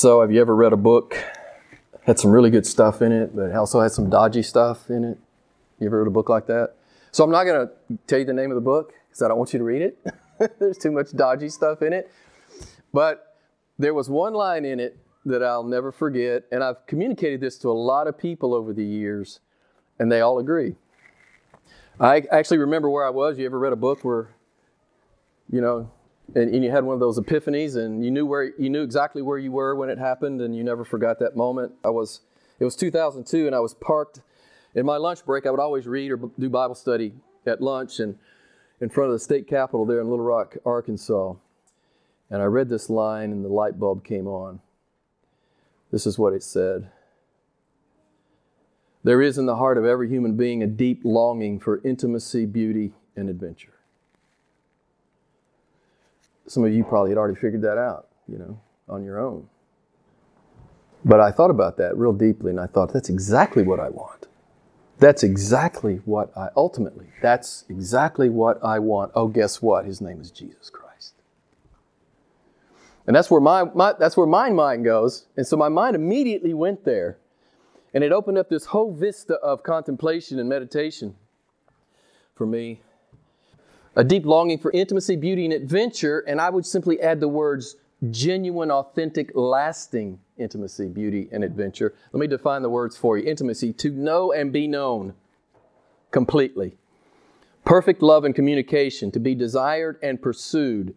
So, have you ever read a book? Had some really good stuff in it, but also had some dodgy stuff in it. You ever read a book like that? So, I'm not going to tell you the name of the book because I don't want you to read it. There's too much dodgy stuff in it. But there was one line in it that I'll never forget, and I've communicated this to a lot of people over the years, and they all agree. I actually remember where I was. You ever read a book where, you know, and, and, you had one of those epiphanies and you knew where you knew exactly where you were when it happened and you never forgot that moment. I was it was 2002 and i was parked in my lunch break. I would always read or do bible study at lunch and in front of the state capitol there in little rock arkansas. And i read this line and the light bulb came on. This is what it said. There is in the heart of every human being a deep longing for intimacy beauty and adventure some of you probably had already figured that out, you know, on your own. But I thought about that real deeply and I thought, that's exactly what I want. That's exactly what I ultimately, that's exactly what I want. Oh, guess what? His name is Jesus Christ. And that's where my, my that's where my mind goes. And so my mind immediately went there. And it opened up this whole vista of contemplation and meditation for me a deep longing for intimacy, beauty, and adventure, and I would simply add the words genuine, authentic, lasting intimacy, beauty, and adventure. Let me define the words for you intimacy, to know and be known completely. Perfect love and communication, to be desired and pursued,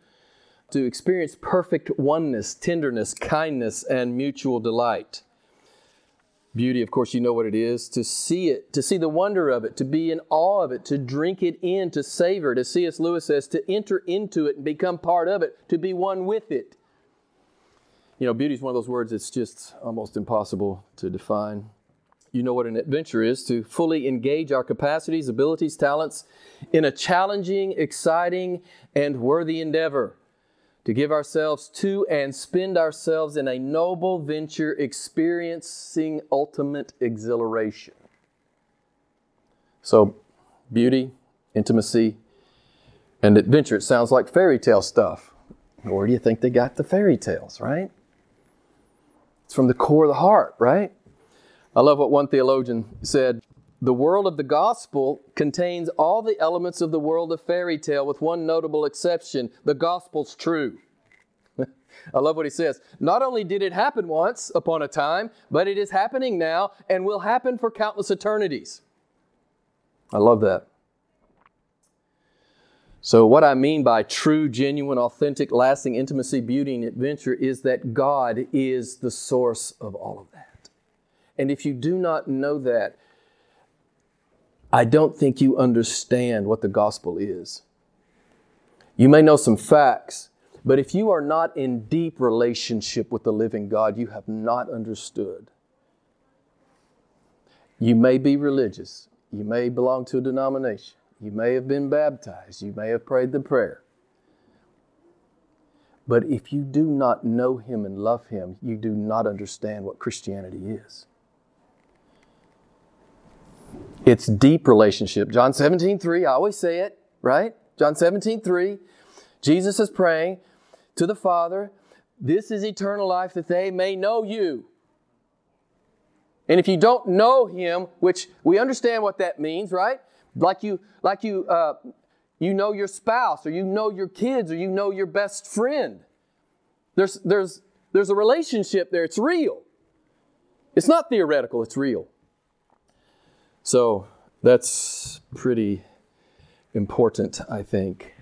to experience perfect oneness, tenderness, kindness, and mutual delight. Beauty, of course, you know what it is to see it, to see the wonder of it, to be in awe of it, to drink it in, to savor. As C.S. Lewis says, to enter into it and become part of it, to be one with it. You know, beauty is one of those words that's just almost impossible to define. You know what an adventure is to fully engage our capacities, abilities, talents in a challenging, exciting, and worthy endeavor to give ourselves to and spend ourselves in a noble venture experiencing ultimate exhilaration. So, beauty, intimacy, and adventure. It sounds like fairy tale stuff. Where do you think they got the fairy tales, right? It's from the core of the heart, right? I love what one theologian said the world of the gospel contains all the elements of the world of fairy tale with one notable exception the gospel's true. I love what he says. Not only did it happen once upon a time, but it is happening now and will happen for countless eternities. I love that. So, what I mean by true, genuine, authentic, lasting intimacy, beauty, and adventure is that God is the source of all of that. And if you do not know that, I don't think you understand what the gospel is. You may know some facts, but if you are not in deep relationship with the living God, you have not understood. You may be religious. You may belong to a denomination. You may have been baptized. You may have prayed the prayer. But if you do not know Him and love Him, you do not understand what Christianity is. It's deep relationship. John 17, 3, I always say it, right? John 17, 3. Jesus is praying to the Father, This is eternal life that they may know you. And if you don't know Him, which we understand what that means, right? Like you, like you, uh, you know your spouse, or you know your kids, or you know your best friend. There's, there's, there's a relationship there. It's real. It's not theoretical, it's real. So that's pretty important, I think.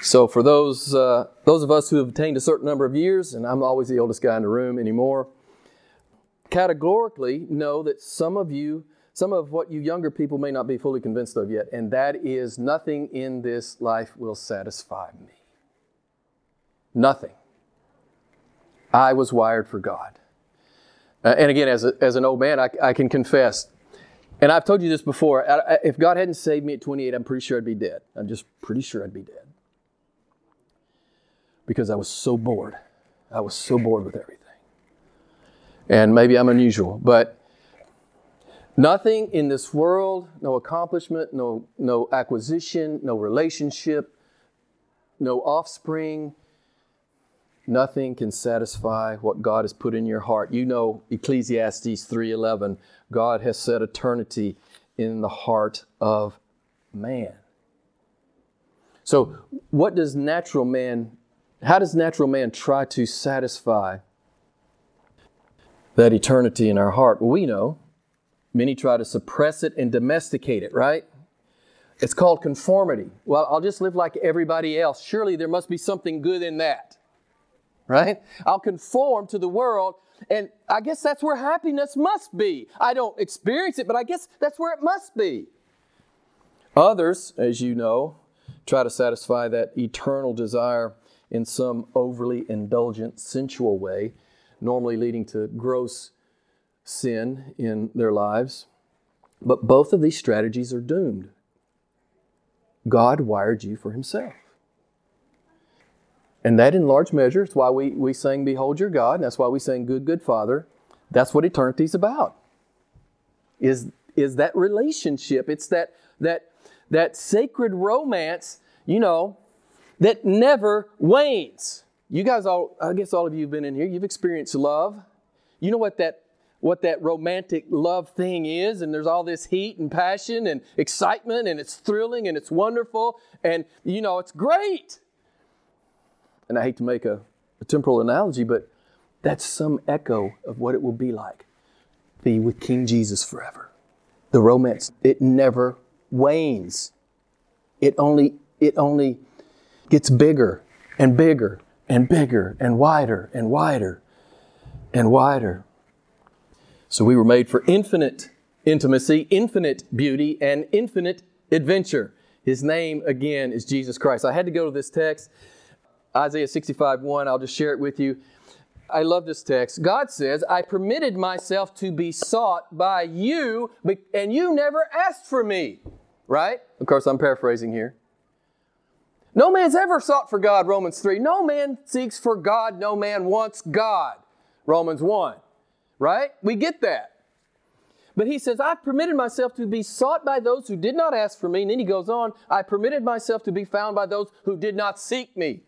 So for those uh, those of us who have attained a certain number of years, and I'm always the oldest guy in the room anymore, categorically know that some of you, some of what you younger people may not be fully convinced of yet, and that is nothing in this life will satisfy me. Nothing. I was wired for God. Uh, and again, as, a, as an old man, I, I can confess, and I've told you this before I, I, if God hadn't saved me at 28, I'm pretty sure I'd be dead. I'm just pretty sure I'd be dead. Because I was so bored. I was so bored with everything. And maybe I'm unusual, but nothing in this world, no accomplishment, no, no acquisition, no relationship, no offspring, Nothing can satisfy what God has put in your heart. You know Ecclesiastes 3:11, God has set eternity in the heart of man. So, what does natural man how does natural man try to satisfy that eternity in our heart? Well, we know many try to suppress it and domesticate it, right? It's called conformity. Well, I'll just live like everybody else. Surely there must be something good in that. Right? I'll conform to the world, and I guess that's where happiness must be. I don't experience it, but I guess that's where it must be. Others, as you know, try to satisfy that eternal desire in some overly indulgent, sensual way, normally leading to gross sin in their lives. But both of these strategies are doomed. God wired you for Himself. And that, in large measure, is why we, we sang Behold Your God, and that's why we sing Good, Good Father. That's what eternity's about. Is, is that relationship. It's that, that, that sacred romance, you know, that never wanes. You guys all, I guess all of you have been in here, you've experienced love. You know what that what that romantic love thing is, and there's all this heat and passion and excitement, and it's thrilling and it's wonderful, and you know, it's great. And I hate to make a, a temporal analogy, but that's some echo of what it will be like. Be with King Jesus forever. The romance, it never wanes. It only, it only gets bigger and bigger and bigger and wider and wider and wider. So we were made for infinite intimacy, infinite beauty, and infinite adventure. His name, again, is Jesus Christ. I had to go to this text, Isaiah 65 1. I'll just share it with you. I love this text. God says, I permitted myself to be sought by you, and you never asked for me. Right? Of course, I'm paraphrasing here. No man's ever sought for God, Romans 3. No man seeks for God, no man wants God, Romans 1 right? We get that. But he says, I've permitted myself to be sought by those who did not ask for me. And then he goes on, I permitted myself to be found by those who did not seek me.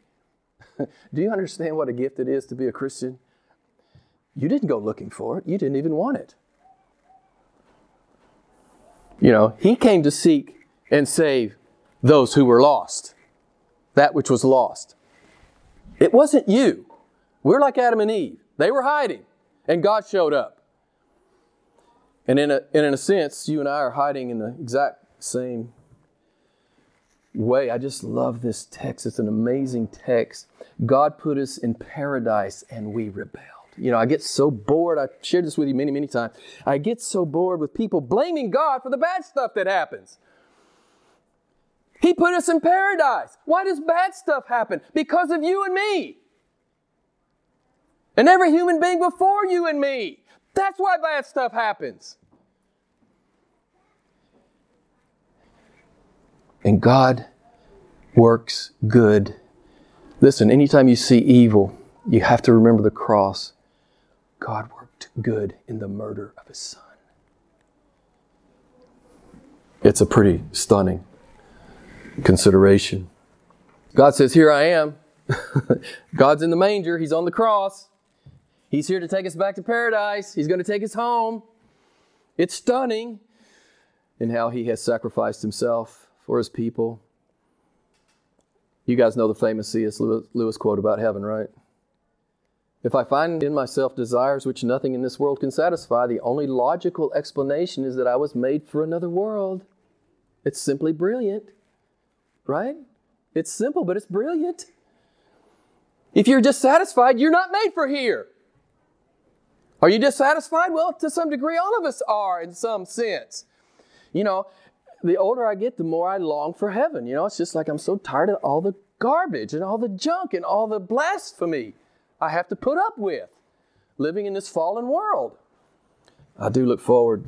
Do you understand what a gift it is to be a Christian? You didn't go looking for it, you didn't even want it. You know, he came to seek and save those who were lost, that which was lost. It wasn't you. We're like Adam and Eve, they were hiding. And God showed up. And in a, and in a sense, you and I are hiding in the exact same way. I just love this text. It's an amazing text. God put us in paradise and we rebelled. You know, I get so bored. I shared this with you many, many times. I get so bored with people blaming God for the bad stuff that happens. He put us in paradise. Why does bad stuff happen? Because of you and me and every human being before you and me. That's why bad stuff happens. And God works good. Listen, anytime you see evil, you have to remember the cross. God worked good in the murder of his son. It's a pretty stunning consideration. God says, Here I am. God's in the manger, He's on the cross. He's here to take us back to paradise. He's going to take us home. It's stunning in how he has sacrificed himself for his people. You guys know the famous C.S. Lewis quote about heaven, right? If I find in myself desires which nothing in this world can satisfy, the only logical explanation is that I was made for another world. It's simply brilliant, right? It's simple, but it's brilliant. If you're dissatisfied, you're not made for here. Are you dissatisfied? Well, to some degree, all of us are in some sense. You know, the older I get, the more I long for heaven. You know, it's just like I'm so tired of all the garbage and all the junk and all the blasphemy I have to put up with living in this fallen world. I do look forward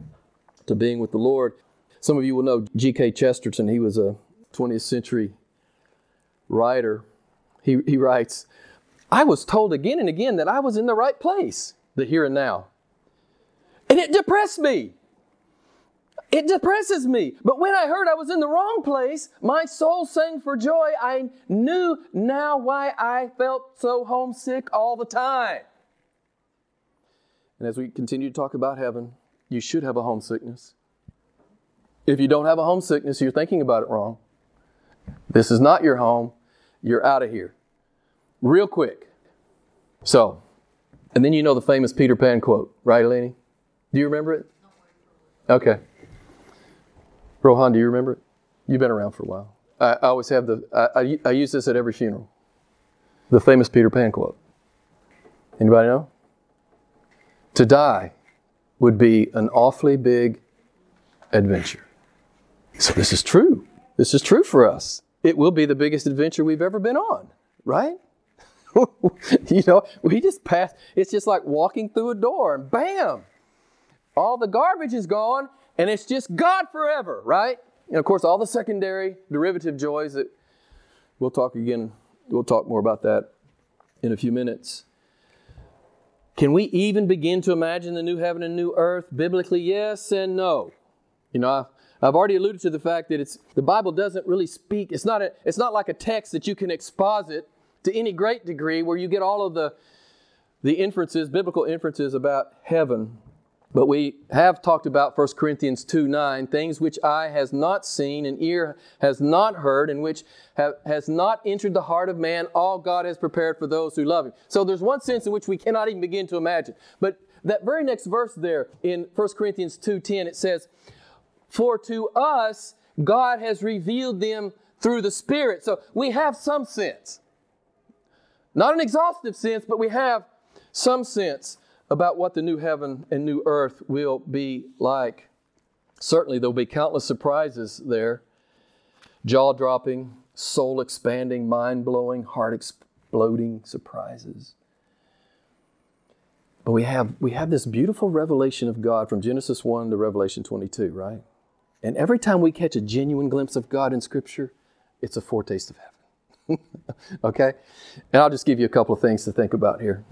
to being with the Lord. Some of you will know G.K. Chesterton. He was a 20th century writer. He, he writes, I was told again and again that I was in the right place the here and now. And it depressed me. It depresses me. But when I heard I was in the wrong place, my soul sang for joy. I knew now why I felt so homesick all the time. And as we continue to talk about heaven, you should have a homesickness. If you don't have a homesickness, you're thinking about it wrong. This is not your home. You're out of here. Real quick. So, and then you know the famous Peter Pan quote, right, Eleni? Do you remember it? Okay. Rohan, do you remember it? You've been around for a while. I, I always have the, I, I, I use this at every funeral. The famous Peter Pan quote. Anybody know? To die would be an awfully big adventure. So this is true. This is true for us. It will be the biggest adventure we've ever been on, right? you know, we just pass, it's just like walking through a door and bam, all the garbage is gone and it's just God forever, right? And of course, all the secondary derivative joys that we'll talk again, we'll talk more about that in a few minutes. Can we even begin to imagine the new heaven and new earth? Biblically, yes and no. You know, I've already alluded to the fact that it's the Bible doesn't really speak. It's not a, it's not like a text that you can exposit to any great degree where you get all of the the inferences, biblical inferences about heaven. But we have talked about 1 Corinthians 2 9, things which eye has not seen and ear has not heard, and which have, has not entered the heart of man, all God has prepared for those who love Him. So there's one sense in which we cannot even begin to imagine. But that very next verse there in 1 Corinthians 2:10 it says, "For to us God has revealed them through the Spirit." So we have some sense. Not an exhaustive sense, but we have some sense about what the new heaven and new earth will be like. Certainly, there'll be countless surprises there jaw dropping, soul expanding, mind blowing, heart exploding surprises. But we have, we have this beautiful revelation of God from Genesis 1 to Revelation 22, right? And every time we catch a genuine glimpse of God in Scripture, it's a foretaste of heaven. okay? And I'll just give you a couple of things to think about here.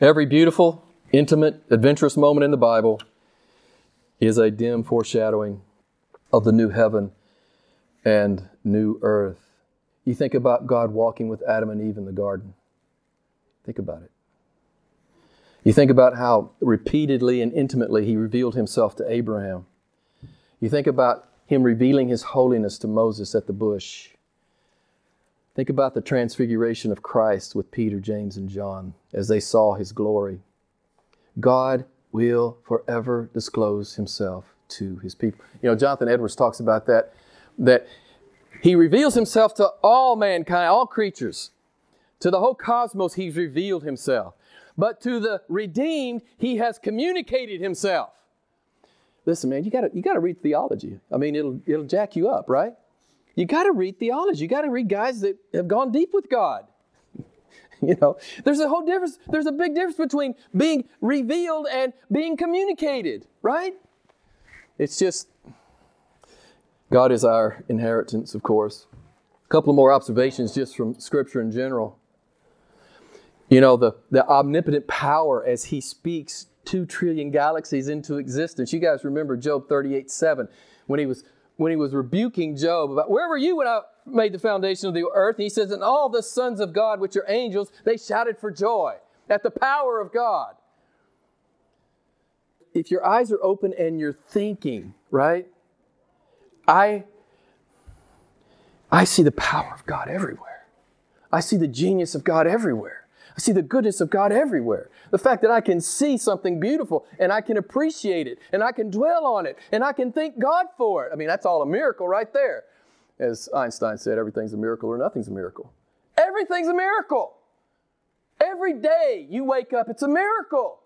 Every beautiful, intimate, adventurous moment in the Bible is a dim foreshadowing of the new heaven and new earth. You think about God walking with Adam and Eve in the garden. Think about it. You think about how repeatedly and intimately he revealed himself to Abraham. You think about him revealing his holiness to Moses at the bush. Think about the transfiguration of Christ with Peter, James, and John as they saw his glory. God will forever disclose himself to his people. You know, Jonathan Edwards talks about that, that he reveals himself to all mankind, all creatures. To the whole cosmos, he's revealed himself. But to the redeemed, he has communicated himself. Listen, man, you gotta, you gotta read theology. I mean, it'll, it'll jack you up, right? You gotta read theology. You gotta read guys that have gone deep with God. you know, there's a whole difference. There's a big difference between being revealed and being communicated, right? It's just, God is our inheritance, of course. A couple of more observations just from Scripture in general. You know, the, the omnipotent power as He speaks two trillion galaxies into existence. You guys remember Job 38 7 when he was when he was rebuking Job about where were you when I made the foundation of the earth? He says, And all the sons of God, which are angels, they shouted for joy at the power of God. If your eyes are open and you're thinking, right? I I see the power of God everywhere. I see the genius of God everywhere. I see the goodness of God everywhere. The fact that I can see something beautiful and I can appreciate it and I can dwell on it and I can thank God for it. I mean, that's all a miracle right there. As Einstein said, everything's a miracle or nothing's a miracle. Everything's a miracle. Every day you wake up, it's a miracle.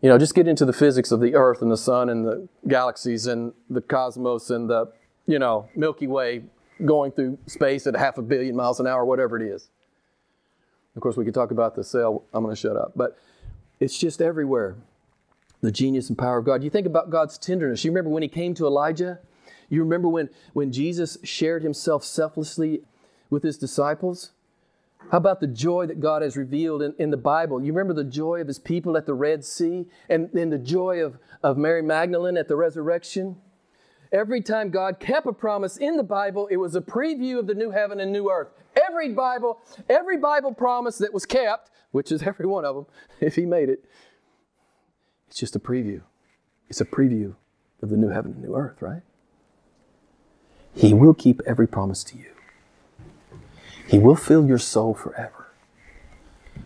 You know, just get into the physics of the earth and the sun and the galaxies and the cosmos and the, you know, Milky Way going through space at half a billion miles an hour, whatever it is. Of course, we could talk about the cell. I'm going to shut up. But it's just everywhere. The genius and power of God. You think about God's tenderness. You remember when he came to Elijah? You remember when, when Jesus shared himself selflessly with his disciples? How about the joy that God has revealed in, in the Bible? You remember the joy of his people at the Red Sea and, and the joy of, of Mary Magdalene at the resurrection? Every time God kept a promise in the Bible, it was a preview of the new heaven and new earth. Every Bible, every Bible promise that was kept, which is every one of them, if he made it, it's just a preview. It's a preview of the new heaven and new earth, right? He will keep every promise to you. He will fill your soul forever.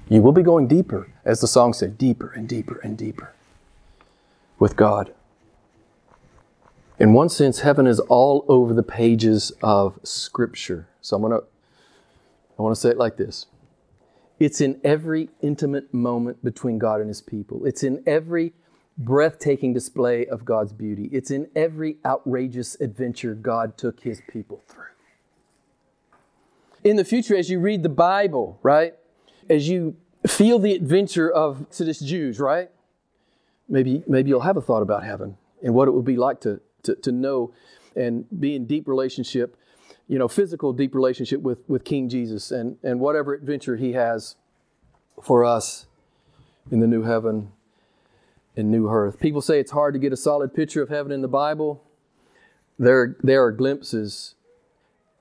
You will be going deeper, as the song said, deeper and deeper and deeper with God. In one sense, heaven is all over the pages of Scripture. So I'm gonna, I want to say it like this. It's in every intimate moment between God and His people. It's in every breathtaking display of God's beauty. It's in every outrageous adventure God took His people through in the future, as you read the Bible, right? As you feel the adventure of Exodus Jews, right? Maybe, maybe you'll have a thought about heaven and what it would be like to, to, to know and be in deep relationship, you know, physical deep relationship with, with King Jesus and, and whatever adventure he has for us in the new heaven and new earth. People say it's hard to get a solid picture of heaven in the Bible. There, there are glimpses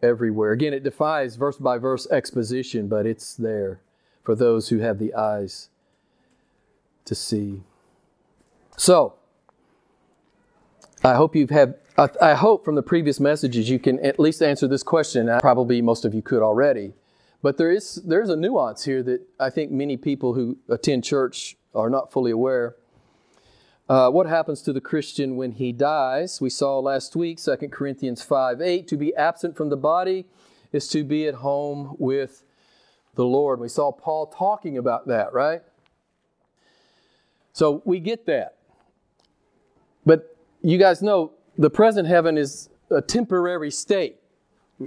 everywhere. Again, it defies verse by verse exposition, but it's there for those who have the eyes to see. So, I hope you've had, I hope from the previous messages you can at least answer this question. I, Probably most of you could already. But there is, there's a nuance here that I think many people who attend church are not fully aware. Uh, what happens to the Christian when he dies? We saw last week, 2 Corinthians 5 8, to be absent from the body is to be at home with the Lord. We saw Paul talking about that, right? So we get that. But you guys know the present heaven is a temporary state.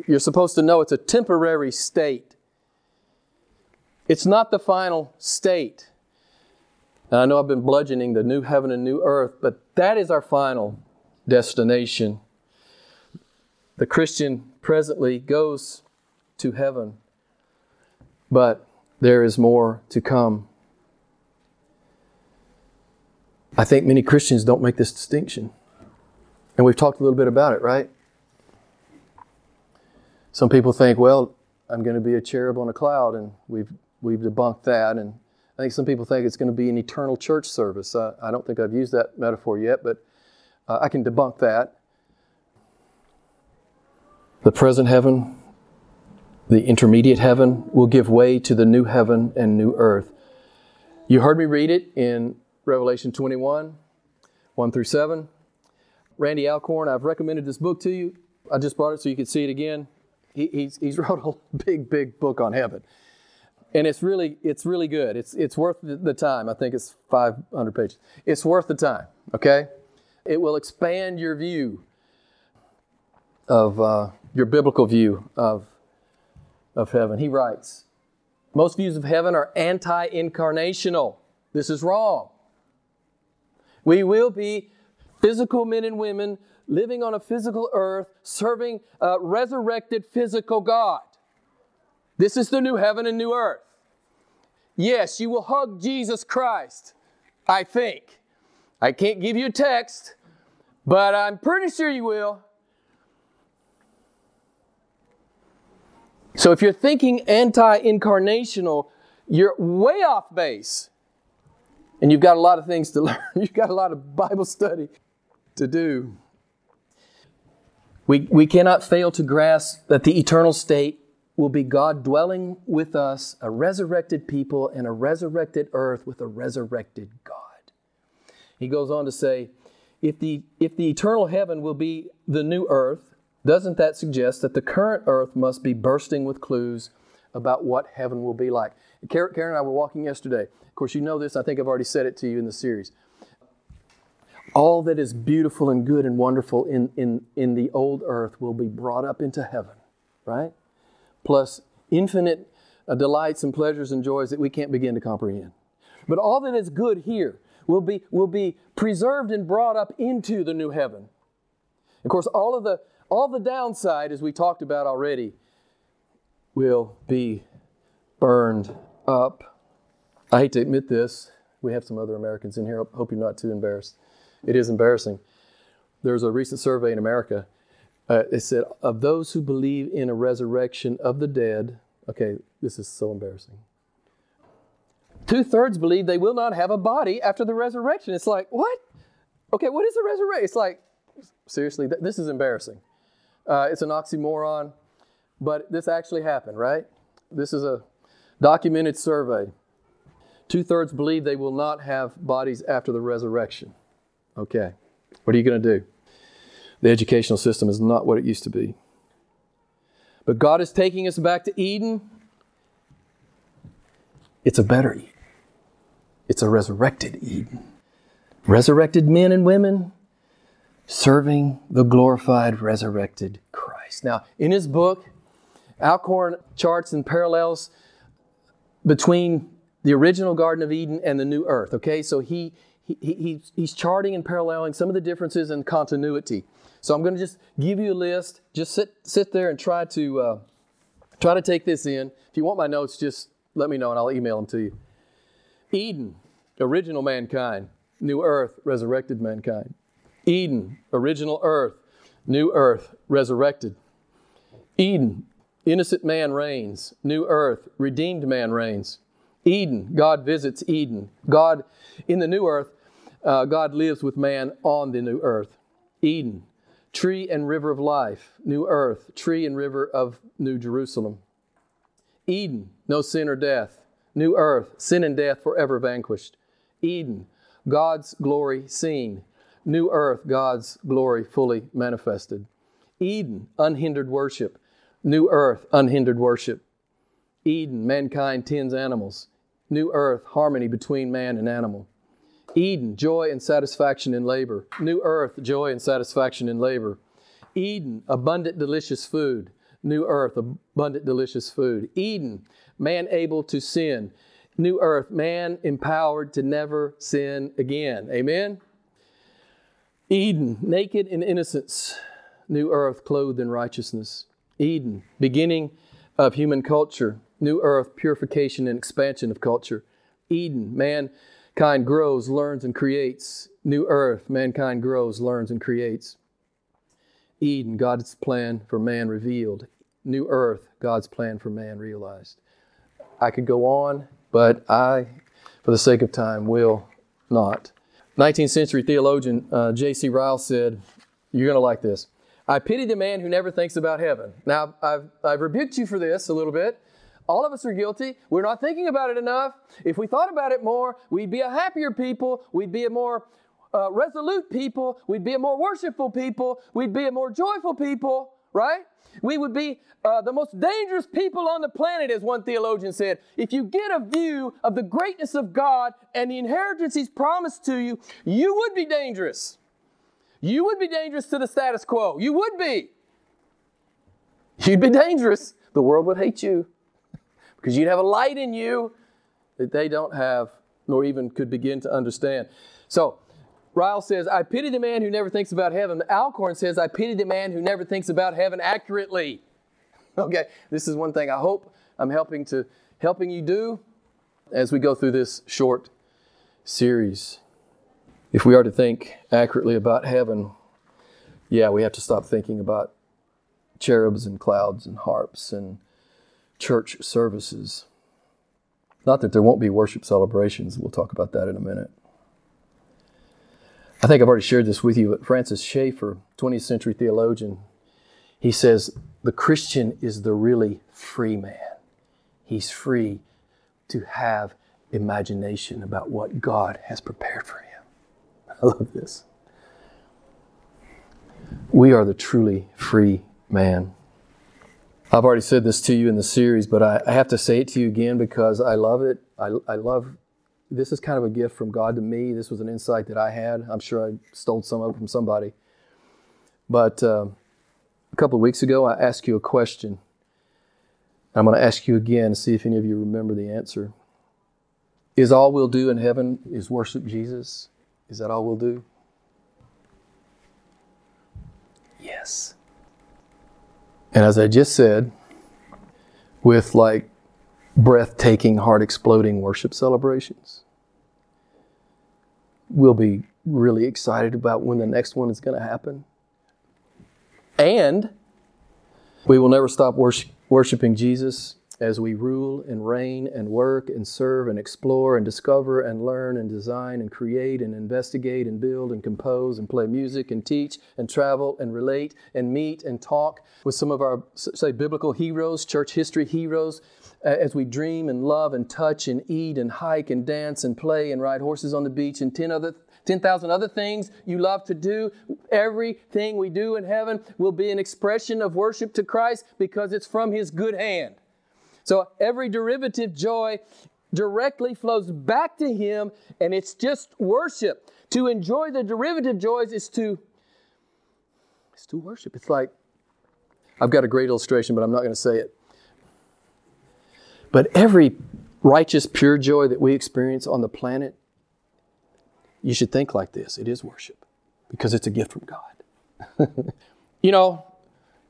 You're supposed to know it's a temporary state. It's not the final state. And I know I've been bludgeoning the new heaven and new earth, but that is our final destination. The Christian presently goes to heaven, but there is more to come. I think many Christians don't make this distinction. And we've talked a little bit about it, right? Some people think, well, I'm going to be a cherub on a cloud, and we've, we've debunked that. And I think some people think it's going to be an eternal church service. Uh, I don't think I've used that metaphor yet, but uh, I can debunk that. The present heaven, the intermediate heaven, will give way to the new heaven and new earth. You heard me read it in Revelation 21, 1 through 7. Randy Alcorn, I've recommended this book to you. I just bought it so you could see it again. He, he's, he's wrote a big, big book on heaven and it's really it's really good. It's it's worth the time. I think it's 500 pages. It's worth the time. Okay, it will expand your view of uh, your biblical view of of heaven. He writes, most views of heaven are anti-incarnational. This is wrong. We will be physical men and women living on a physical earth, serving a resurrected physical God. This is the new heaven and new earth. Yes, you will hug Jesus Christ, I think. I can't give you a text, but I'm pretty sure you will. So if you're thinking anti incarnational, you're way off base. And you've got a lot of things to learn. You've got a lot of Bible study to do. We, we cannot fail to grasp that the eternal state will be God dwelling with us, a resurrected people, in a resurrected earth with a resurrected God. He goes on to say, if the, if the eternal heaven will be the new earth, doesn't that suggest that the current earth must be bursting with clues about what heaven will be like? Karen and I were walking yesterday. Of course, you know this. I think I've already said it to you in the series. All that is beautiful and good and wonderful in, in, in the old earth will be brought up into heaven, right? Plus infinite uh, delights and pleasures and joys that we can't begin to comprehend. But all that is good here will be, will be preserved and brought up into the new heaven. Of course, all of the, all the downside, as we talked about already, will be burned up. I hate to admit this. We have some other Americans in here. Hope you're not too embarrassed. It is embarrassing. There's a recent survey in America. Uh, it said, of those who believe in a resurrection of the dead, okay, this is so embarrassing. Two thirds believe they will not have a body after the resurrection. It's like, what? Okay, what is a resurrection? It's like, seriously, th- this is embarrassing. Uh, it's an oxymoron, but this actually happened, right? This is a documented survey. Two thirds believe they will not have bodies after the resurrection. Okay, what are you going to do? The educational system is not what it used to be. But God is taking us back to Eden. It's a better Eden. It's a resurrected Eden. Resurrected men and women serving the glorified, resurrected Christ. Now, in his book, Alcorn charts and parallels between the original Garden of Eden and the new earth. Okay, so he, he, he, he's charting and paralleling some of the differences and continuity. So I'm going to just give you a list. Just sit, sit there and try to, uh, try to take this in. If you want my notes, just let me know and I'll email them to you. Eden, original mankind. New earth, resurrected mankind. Eden, original earth. New earth, resurrected. Eden, innocent man reigns. New earth, redeemed man reigns. Eden, God visits Eden. God, in the new earth, uh, God lives with man on the new earth. Eden, tree and river of life. New earth, tree and river of New Jerusalem. Eden, no sin or death. New earth, sin and death forever vanquished. Eden, God's glory seen. New earth, God's glory fully manifested. Eden, unhindered worship. New earth, unhindered worship. Eden, mankind tends animals. New earth, harmony between man and animal. Eden, joy and satisfaction in labor. New earth, joy and satisfaction in labor. Eden, abundant, delicious food. New earth, abundant, delicious food. Eden, man able to sin. New earth, man empowered to never sin again. Amen? Eden, naked in innocence. New earth, clothed in righteousness. Eden, beginning of human culture. New earth, purification and expansion of culture. Eden, mankind grows, learns, and creates. New earth, mankind grows, learns, and creates. Eden, God's plan for man revealed. New earth, God's plan for man realized. I could go on, but I, for the sake of time, will not. 19th century theologian uh, J.C. Ryle said, You're going to like this. I pity the man who never thinks about heaven. Now, I've, I've rebuked you for this a little bit. All of us are guilty. We're not thinking about it enough. If we thought about it more, we'd be a happier people. We'd be a more uh, resolute people. We'd be a more worshipful people. We'd be a more joyful people, right? We would be uh, the most dangerous people on the planet, as one theologian said. If you get a view of the greatness of God and the inheritance He's promised to you, you would be dangerous. You would be dangerous to the status quo. You would be. You'd be dangerous. The world would hate you because you'd have a light in you that they don't have, nor even could begin to understand. So, Ryle says, I pity the man who never thinks about heaven. Alcorn says, I pity the man who never thinks about heaven accurately. Okay, this is one thing I hope I'm helping to helping you do as we go through this short series. If we are to think accurately about heaven, yeah, we have to stop thinking about cherubs and clouds and harps and church services. Not that there won't be worship celebrations, we'll talk about that in a minute. I think I've already shared this with you, but Francis Schaeffer, 20th century theologian, he says the Christian is the really free man. He's free to have imagination about what God has prepared for him. I love this. We are the truly free man. I've already said this to you in the series, but I, I have to say it to you again because I love it. I, I love this is kind of a gift from God to me. This was an insight that I had. I'm sure I stole some of it from somebody. But uh, a couple of weeks ago, I asked you a question. I'm going to ask you again to see if any of you remember the answer. Is all we'll do in heaven is worship Jesus? Is that all we'll do? Yes. And as I just said, with like breathtaking, heart exploding worship celebrations. We'll be really excited about when the next one is going to happen. And we will never stop worship, worshiping Jesus as we rule and reign and work and serve and explore and discover and learn and design and create and investigate and build and compose and play music and teach and travel and relate and meet and talk with some of our, say, biblical heroes, church history heroes, as we dream and love and touch and eat and hike and dance and play and ride horses on the beach and 10 other 10,000 other things you love to do. Everything we do in heaven will be an expression of worship to Christ because it's from His good hand. So every derivative joy directly flows back to Him, and it's just worship. To enjoy the derivative joys is to is to worship. It's like I've got a great illustration, but I'm not going to say it. But every righteous, pure joy that we experience on the planet, you should think like this it is worship because it's a gift from God. you know,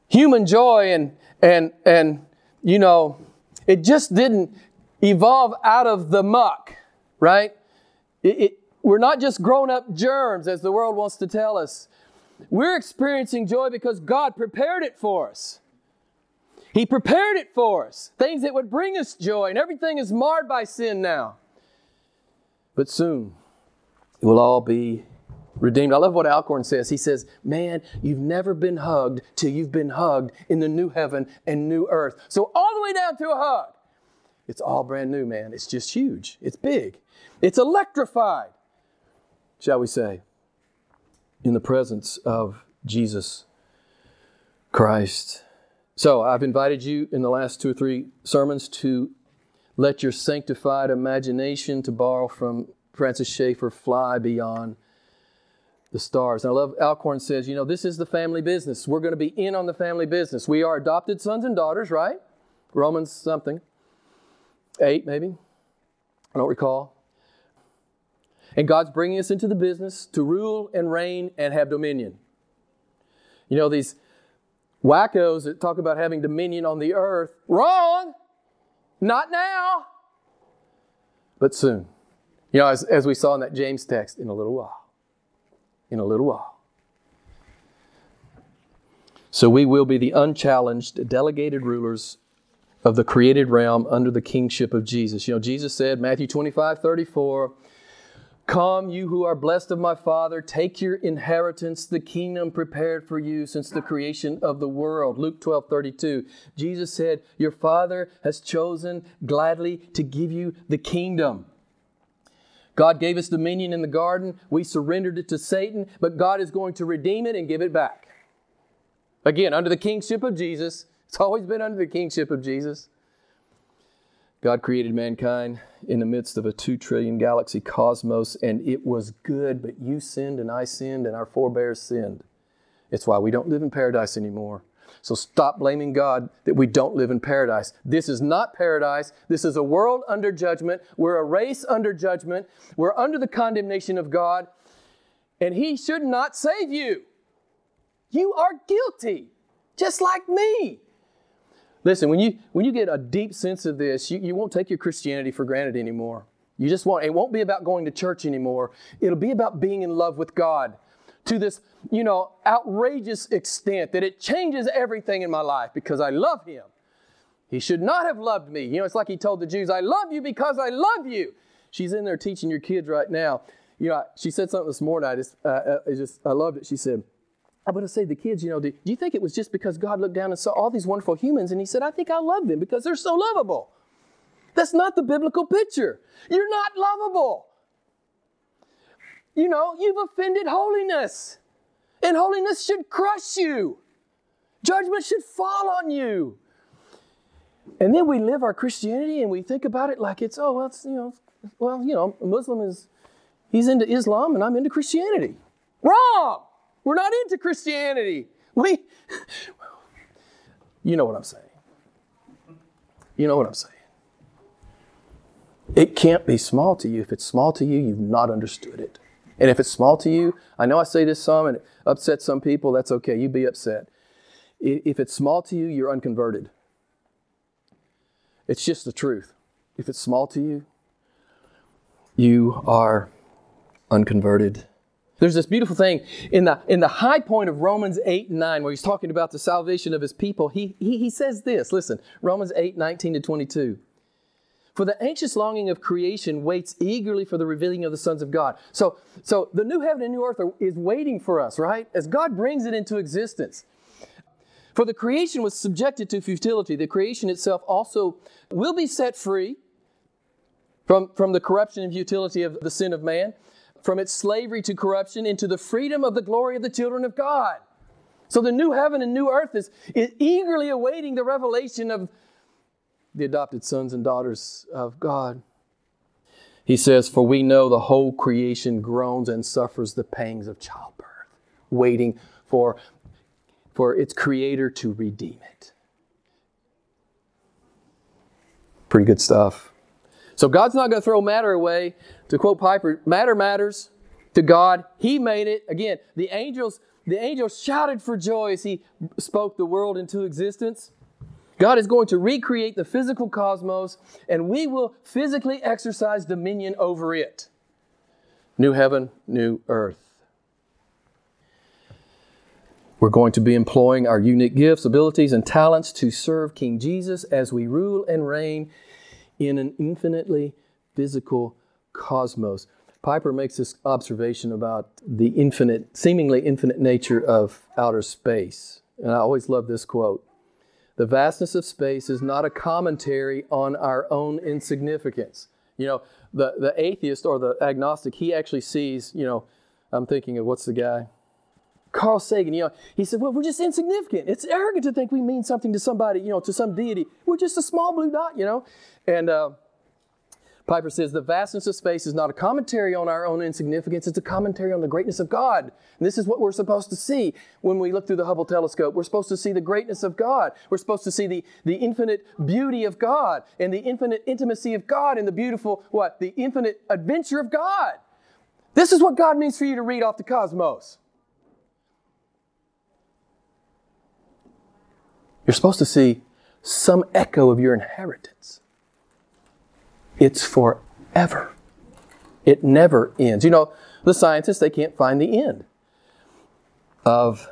human joy and, and, and, you know, it just didn't evolve out of the muck, right? It, it, we're not just grown up germs, as the world wants to tell us. We're experiencing joy because God prepared it for us. He prepared it for us, things that would bring us joy, and everything is marred by sin now. But soon, it will all be redeemed. I love what Alcorn says. He says, Man, you've never been hugged till you've been hugged in the new heaven and new earth. So, all the way down to a hug. It's all brand new, man. It's just huge. It's big. It's electrified, shall we say, in the presence of Jesus Christ. So, I've invited you in the last two or three sermons to let your sanctified imagination, to borrow from Francis Schaeffer, fly beyond the stars. And I love Alcorn says, you know, this is the family business. We're going to be in on the family business. We are adopted sons and daughters, right? Romans something. Eight, maybe. I don't recall. And God's bringing us into the business to rule and reign and have dominion. You know, these wackos that talk about having dominion on the earth, wrong! Not now, but soon. You know, as, as we saw in that James text, in a little while in a little while. So we will be the unchallenged, delegated rulers of the created realm under the kingship of Jesus. You know, Jesus said, Matthew 25, 34, Come, you who are blessed of my Father, take your inheritance, the kingdom prepared for you since the creation of the world. Luke 12, 32. Jesus said, Your Father has chosen gladly to give you the kingdom. God gave us dominion in the garden. We surrendered it to Satan, but God is going to redeem it and give it back. Again, under the kingship of Jesus. It's always been under the kingship of Jesus. God created mankind in the midst of a two trillion galaxy cosmos, and it was good, but you sinned and I sinned and our forebears sinned. It's why we don't live in paradise anymore. So stop blaming God that we don't live in paradise. This is not paradise. This is a world under judgment. We're a race under judgment. We're under the condemnation of God, and He should not save you. You are guilty, just like me. Listen, when you, when you get a deep sense of this, you, you won't take your Christianity for granted anymore. You just won't. It won't be about going to church anymore. It'll be about being in love with God to this, you know, outrageous extent that it changes everything in my life because I love Him. He should not have loved me. You know, it's like He told the Jews, I love you because I love you. She's in there teaching your kids right now. You know, she said something this morning. I just, uh, uh I just, I loved it. She said, I'm going to say the kids, you know, do, do you think it was just because God looked down and saw all these wonderful humans and He said, I think I love them because they're so lovable? That's not the biblical picture. You're not lovable. You know, you've offended holiness. And holiness should crush you. Judgment should fall on you. And then we live our Christianity and we think about it like it's, oh, well, it's, you know, well, you know, a Muslim is, he's into Islam and I'm into Christianity. Wrong! We're not into Christianity. We, you know what I'm saying. You know what I'm saying. It can't be small to you. If it's small to you, you've not understood it. And if it's small to you, I know I say this some and it upsets some people, that's okay. You be upset. If it's small to you, you're unconverted. It's just the truth. if it's small to you, you are unconverted. There's this beautiful thing in the, in the high point of Romans 8 and 9, where he's talking about the salvation of his people. He, he, he says this listen, Romans 8, 19 to 22. For the anxious longing of creation waits eagerly for the revealing of the sons of God. So, so the new heaven and new earth are, is waiting for us, right? As God brings it into existence. For the creation was subjected to futility. The creation itself also will be set free from, from the corruption and futility of the sin of man, from its slavery to corruption into the freedom of the glory of the children of God. So the new heaven and new earth is, is eagerly awaiting the revelation of the adopted sons and daughters of God. He says, For we know the whole creation groans and suffers the pangs of childbirth, waiting for, for its creator to redeem it. Pretty good stuff. So God's not going to throw matter away. To quote Piper, matter matters to God. He made it. Again, the angels, the angels shouted for joy as he spoke the world into existence. God is going to recreate the physical cosmos, and we will physically exercise dominion over it. New heaven, new earth. We're going to be employing our unique gifts, abilities, and talents to serve King Jesus as we rule and reign in an infinitely physical cosmos. Piper makes this observation about the infinite, seemingly infinite nature of outer space. And I always love this quote The vastness of space is not a commentary on our own insignificance. You know, the, the atheist or the agnostic, he actually sees, you know, I'm thinking of what's the guy? Carl Sagan, you know, he said, well, we're just insignificant. It's arrogant to think we mean something to somebody, you know, to some deity. We're just a small blue dot, you know. And uh, Piper says, the vastness of space is not a commentary on our own insignificance, it's a commentary on the greatness of God. And this is what we're supposed to see when we look through the Hubble telescope. We're supposed to see the greatness of God. We're supposed to see the, the infinite beauty of God and the infinite intimacy of God and the beautiful, what? The infinite adventure of God. This is what God means for you to read off the cosmos. You're supposed to see some echo of your inheritance. It's forever. It never ends. You know, the scientists, they can't find the end of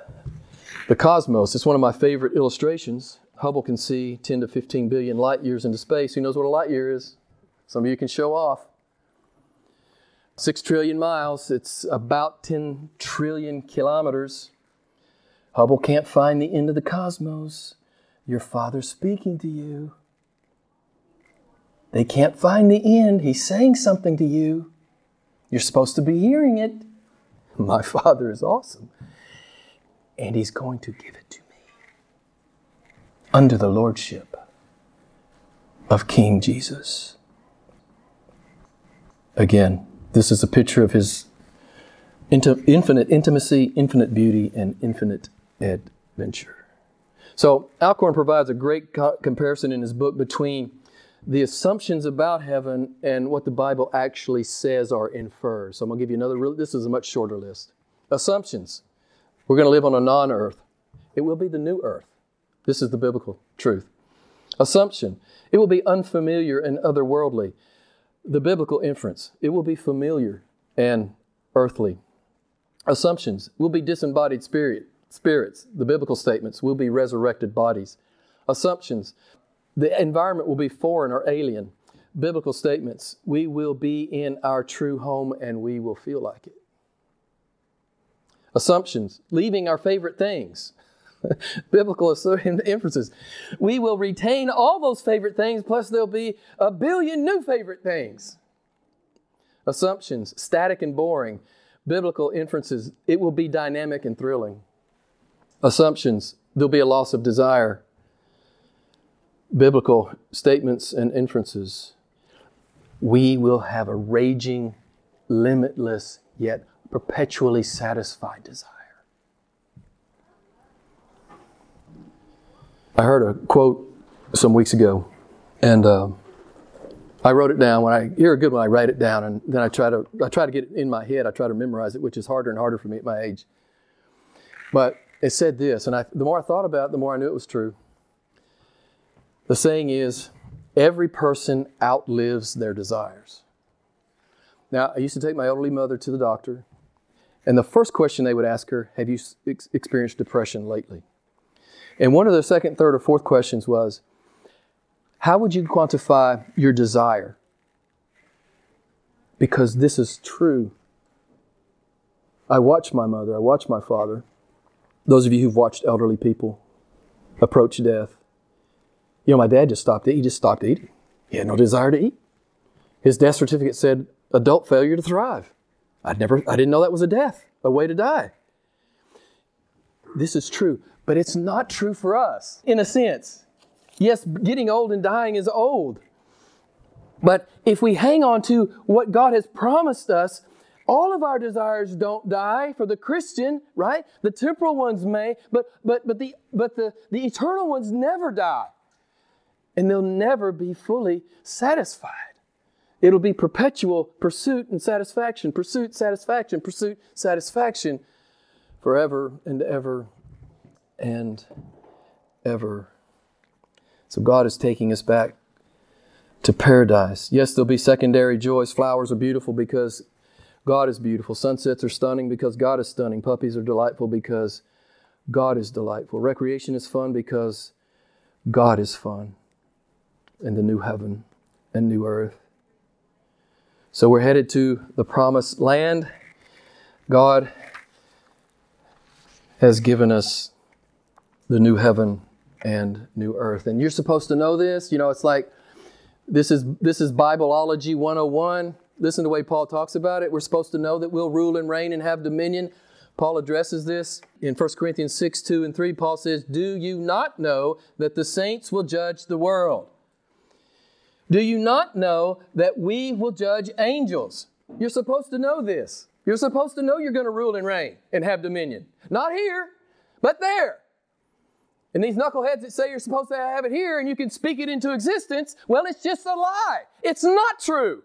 the cosmos. It's one of my favorite illustrations. Hubble can see 10 to 15 billion light years into space. Who knows what a light year is? Some of you can show off. Six trillion miles, it's about 10 trillion kilometers. Hubble can't find the end of the cosmos. Your Father's speaking to you. They can't find the end. He's saying something to you. You're supposed to be hearing it. My Father is awesome. And He's going to give it to me under the Lordship of King Jesus. Again, this is a picture of His infinite intimacy, infinite beauty, and infinite adventure. So Alcorn provides a great co- comparison in his book between the assumptions about heaven and what the Bible actually says or infers. So I'm going to give you another, this is a much shorter list. Assumptions. We're going to live on a non earth. It will be the new earth. This is the biblical truth. Assumption. It will be unfamiliar and otherworldly. The biblical inference. It will be familiar and earthly. Assumptions. Will be disembodied spirit spirits, the biblical statements, will be resurrected bodies. Assumptions, the environment will be foreign or alien. Biblical statements, we will be in our true home and we will feel like it. Assumptions, leaving our favorite things. Biblical inferences. We will retain all those favorite things, plus there'll be a billion new favorite things. Assumptions, static and boring. Biblical inferences, it will be dynamic and thrilling assumptions, there'll be a loss of desire. Biblical statements and inferences, we will have a raging, limitless, yet perpetually satisfied desire. I heard a quote some weeks ago, and uh, I wrote it down. When I hear a good one, I write it down, and then I try to I try to get it in my head. I try to memorize it, which is harder and harder for me at my age. But it said this, and I, the more I thought about it, the more I knew it was true. The saying is, Every person outlives their desires. Now, I used to take my elderly mother to the doctor, and the first question they would ask her, Have you ex- experienced depression lately? And one of the second, third, or fourth questions was, How would you quantify your desire? Because this is true. I watch my mother, I watch my father. Those of you who've watched elderly people approach death, you know, my dad just stopped. He just stopped eating. He had no desire to eat. His death certificate said adult failure to thrive. I'd never, I didn't know that was a death, a way to die. This is true, but it's not true for us in a sense. Yes, getting old and dying is old. But if we hang on to what God has promised us, all of our desires don't die for the Christian, right? The temporal ones may, but but but the but the, the eternal ones never die. And they'll never be fully satisfied. It'll be perpetual pursuit and satisfaction, pursuit, satisfaction, pursuit, satisfaction forever and ever and ever. So God is taking us back to paradise. Yes, there'll be secondary joys. Flowers are beautiful because God is beautiful. Sunsets are stunning because God is stunning. Puppies are delightful because God is delightful. Recreation is fun because God is fun. And the new heaven and new earth. So we're headed to the promised land. God has given us the new heaven and new earth. And you're supposed to know this. You know, it's like this is this is Bibleology 101. Listen to the way Paul talks about it. We're supposed to know that we'll rule and reign and have dominion. Paul addresses this in 1 Corinthians 6, 2 and 3. Paul says, Do you not know that the saints will judge the world? Do you not know that we will judge angels? You're supposed to know this. You're supposed to know you're going to rule and reign and have dominion. Not here, but there. And these knuckleheads that say you're supposed to have it here and you can speak it into existence, well, it's just a lie. It's not true.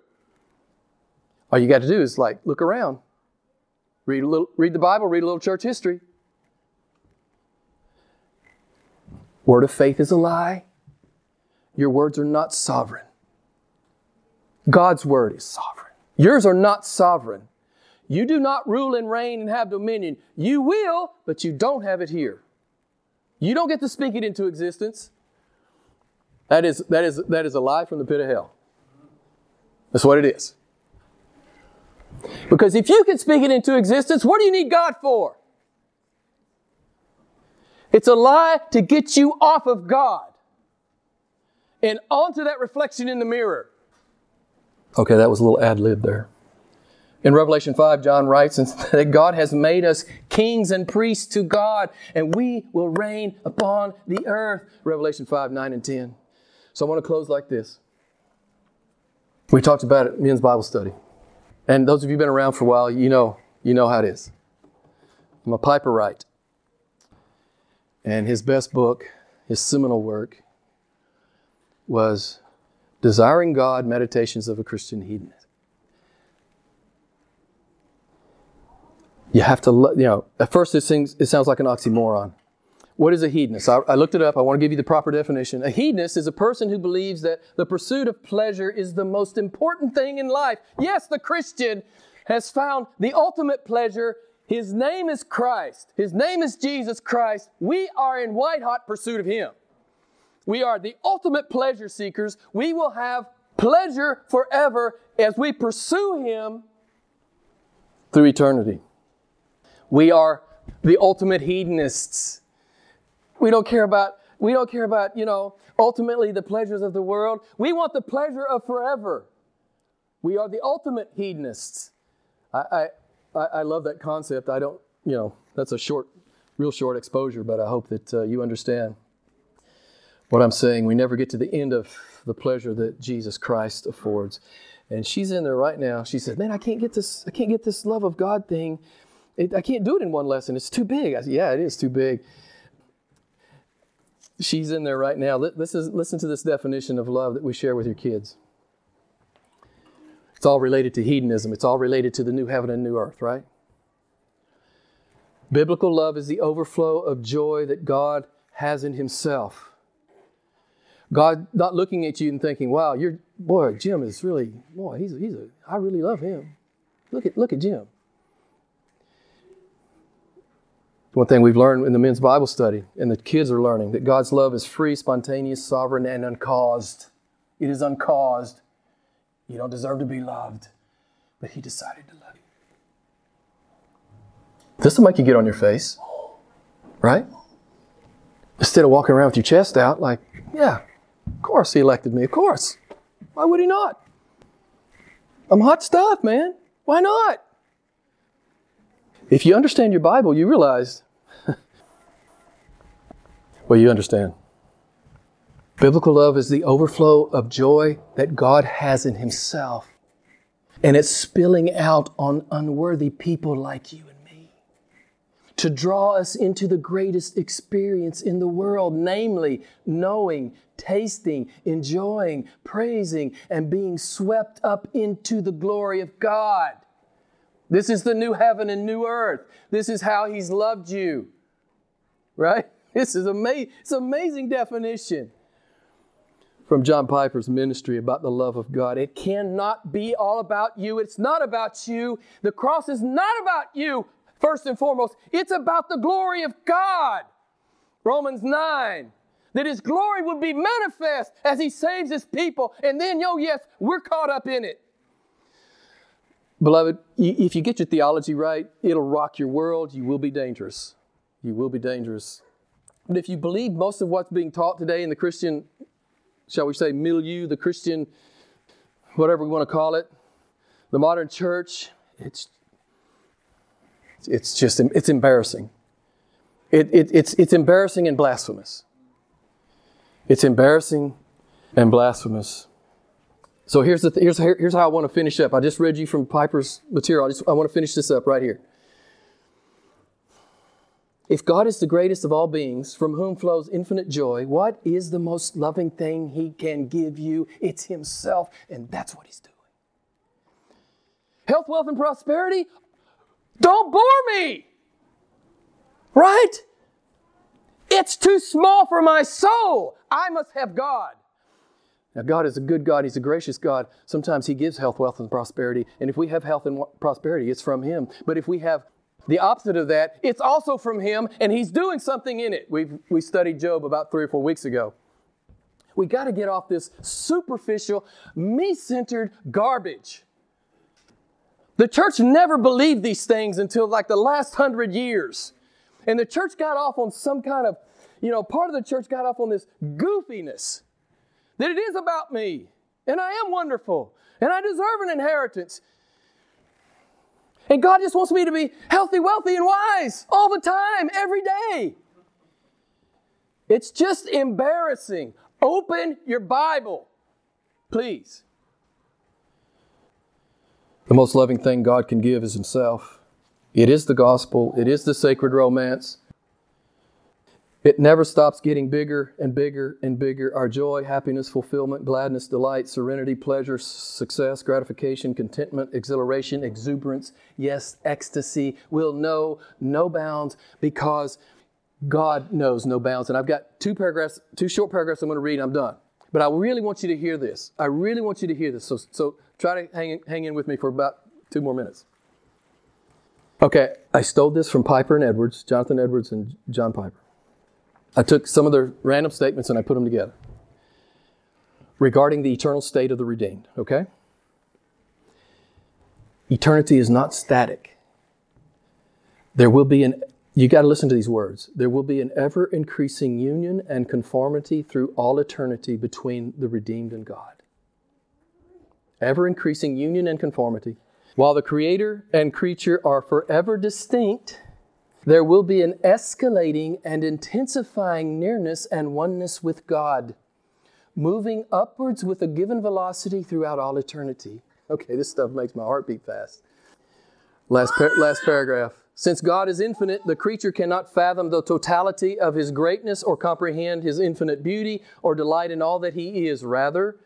All you got to do is like look around, read a little, read the Bible, read a little church history. Word of faith is a lie. Your words are not sovereign. God's word is sovereign. Yours are not sovereign. You do not rule and reign and have dominion. You will, but you don't have it here. You don't get to speak it into existence. That is, that is, that is a lie from the pit of hell. That's what it is. Because if you can speak it into existence, what do you need God for? It's a lie to get you off of God and onto that reflection in the mirror. Okay, that was a little ad lib there. In Revelation 5, John writes that God has made us kings and priests to God, and we will reign upon the earth. Revelation 5, 9, and 10. So I want to close like this. We talked about it men's Bible study. And those of you who've been around for a while, you know, you know how it is. I'm a Piper Wright. And his best book, his seminal work, was Desiring God Meditations of a Christian Hedonist. You have to, you know, at first it, seems, it sounds like an oxymoron. What is a hedonist? I, I, looked it up. I want to give you the proper definition. A hedonist is a person who believes that the pursuit of pleasure is the most important thing in life. Yes, the Christian has found the ultimate pleasure. His name is Christ. His name is Jesus Christ. We are in white hot pursuit of Him. We are the ultimate pleasure seekers. We will have pleasure forever as we pursue Him through eternity. We are the ultimate hedonists. We don't care about we don't care about, you know, ultimately the pleasures of the world. We want the pleasure of forever. We are the ultimate hedonists. I, I, I love that concept. I don't, you know, that's a short, real short exposure, but I hope that uh, you understand what I'm saying. We never get to the end of the pleasure that Jesus Christ affords. And she's in there right now. She said, "Man, I can't get this. I can't get this love of God thing. It, I can't do it in one lesson. It's too big." I said, "Yeah, it is too big." She's in there right now. Listen, listen to this definition of love that we share with your kids. It's all related to hedonism. It's all related to the new heaven and new earth, right? Biblical love is the overflow of joy that God has in Himself God not looking at you and thinking, wow, you're, boy, Jim is really, boy, he's, he's a, I really love him. Look at, look at Jim. One thing we've learned in the men's Bible study, and the kids are learning, that God's love is free, spontaneous, sovereign, and uncaused. It is uncaused. You don't deserve to be loved, but He decided to love you. This will make you get on your face, right? Instead of walking around with your chest out, like, yeah, of course He elected me, of course. Why would He not? I'm hot stuff, man. Why not? If you understand your Bible, you realize well, you understand. Biblical love is the overflow of joy that God has in Himself. And it's spilling out on unworthy people like you and me to draw us into the greatest experience in the world, namely knowing, tasting, enjoying, praising, and being swept up into the glory of God. This is the new heaven and new earth. This is how He's loved you. Right? This is amazing. It's an amazing definition from John Piper's ministry about the love of God. It cannot be all about you. It's not about you. The cross is not about you, first and foremost. It's about the glory of God. Romans 9. That his glory would be manifest as he saves his people. And then, yo, yes, we're caught up in it. Beloved, if you get your theology right, it'll rock your world. You will be dangerous. You will be dangerous. But if you believe most of what's being taught today in the Christian, shall we say, milieu, the Christian, whatever we want to call it, the modern church, it's, it's just, it's embarrassing. It, it, it's, it's embarrassing and blasphemous. It's embarrassing and blasphemous. So here's, the th- here's, here's how I want to finish up. I just read you from Piper's material. I, just, I want to finish this up right here. If God is the greatest of all beings, from whom flows infinite joy, what is the most loving thing He can give you? It's Himself, and that's what He's doing. Health, wealth, and prosperity? Don't bore me! Right? It's too small for my soul. I must have God. Now, God is a good God. He's a gracious God. Sometimes He gives health, wealth, and prosperity. And if we have health and prosperity, it's from Him. But if we have the opposite of that, it's also from Him, and He's doing something in it. we we studied Job about three or four weeks ago. We got to get off this superficial, me centered garbage. The church never believed these things until like the last hundred years. And the church got off on some kind of, you know, part of the church got off on this goofiness that it is about me, and I am wonderful, and I deserve an inheritance. And God just wants me to be healthy, wealthy, and wise all the time, every day. It's just embarrassing. Open your Bible, please. The most loving thing God can give is Himself. It is the gospel, it is the sacred romance, it never stops getting bigger and bigger and bigger. Our joy, happiness, fulfillment, gladness, delight, serenity, pleasure, success, gratification, contentment, exhilaration, exuberance, yes, ecstasy will know no bounds because God knows no bounds. And I've got two paragraphs, two short paragraphs I'm going to read, and I'm done. But I really want you to hear this. I really want you to hear this. So, so try to hang, hang in with me for about two more minutes. Okay, I stole this from Piper and Edwards, Jonathan Edwards and John Piper. I took some of their random statements and I put them together regarding the eternal state of the redeemed, okay? Eternity is not static. There will be an, you got to listen to these words. There will be an ever increasing union and conformity through all eternity between the redeemed and God. Ever increasing union and conformity. While the Creator and creature are forever distinct, there will be an escalating and intensifying nearness and oneness with God, moving upwards with a given velocity throughout all eternity. Okay, this stuff makes my heart beat fast. Last, par- last paragraph. Since God is infinite, the creature cannot fathom the totality of his greatness or comprehend his infinite beauty or delight in all that he is. Rather,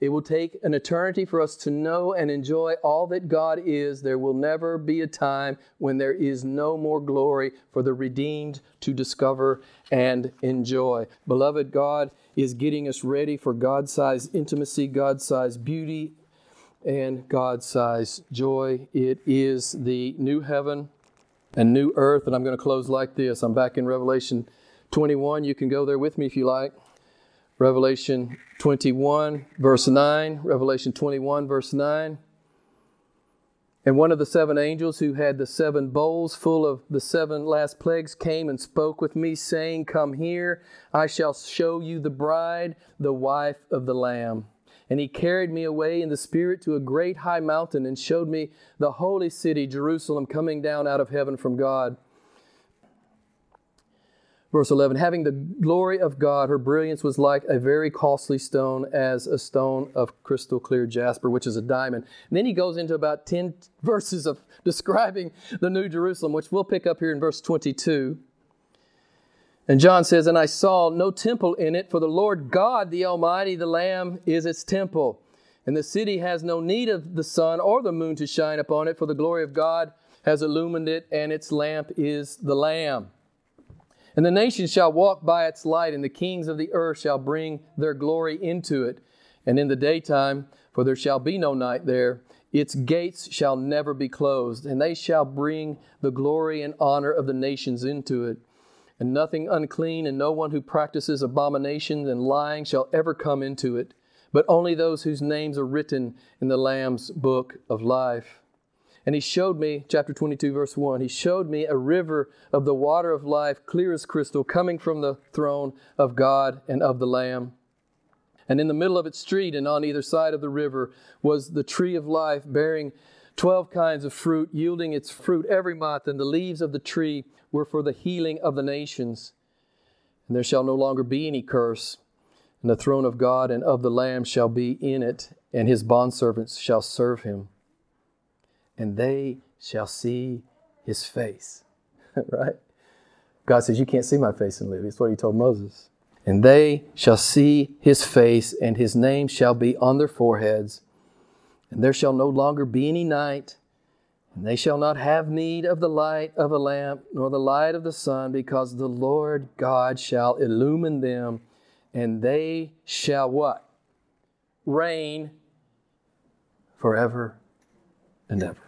It will take an eternity for us to know and enjoy all that God is. There will never be a time when there is no more glory for the redeemed to discover and enjoy. Beloved, God is getting us ready for God sized intimacy, God sized beauty, and God sized joy. It is the new heaven and new earth. And I'm going to close like this. I'm back in Revelation 21. You can go there with me if you like. Revelation 21, verse 9. Revelation 21, verse 9. And one of the seven angels who had the seven bowls full of the seven last plagues came and spoke with me, saying, Come here, I shall show you the bride, the wife of the Lamb. And he carried me away in the Spirit to a great high mountain and showed me the holy city, Jerusalem, coming down out of heaven from God. Verse 11, having the glory of God, her brilliance was like a very costly stone, as a stone of crystal clear jasper, which is a diamond. And then he goes into about 10 verses of describing the New Jerusalem, which we'll pick up here in verse 22. And John says, And I saw no temple in it, for the Lord God, the Almighty, the Lamb, is its temple. And the city has no need of the sun or the moon to shine upon it, for the glory of God has illumined it, and its lamp is the Lamb. And the nations shall walk by its light, and the kings of the earth shall bring their glory into it. And in the daytime, for there shall be no night there, its gates shall never be closed, and they shall bring the glory and honor of the nations into it and nothing unclean, and no one who practices abominations and lying shall ever come into it, but only those whose names are written in the Lamb's book of life. And he showed me, chapter 22, verse 1, he showed me a river of the water of life, clear as crystal, coming from the throne of God and of the Lamb. And in the middle of its street and on either side of the river was the tree of life, bearing 12 kinds of fruit, yielding its fruit every month, and the leaves of the tree were for the healing of the nations. And there shall no longer be any curse, and the throne of God and of the Lamb shall be in it, and his bondservants shall serve him. And they shall see his face. right? God says, You can't see my face and live. That's what he told Moses. And they shall see his face, and his name shall be on their foreheads. And there shall no longer be any night. And they shall not have need of the light of a lamp, nor the light of the sun, because the Lord God shall illumine them, and they shall what? Reign forever and ever.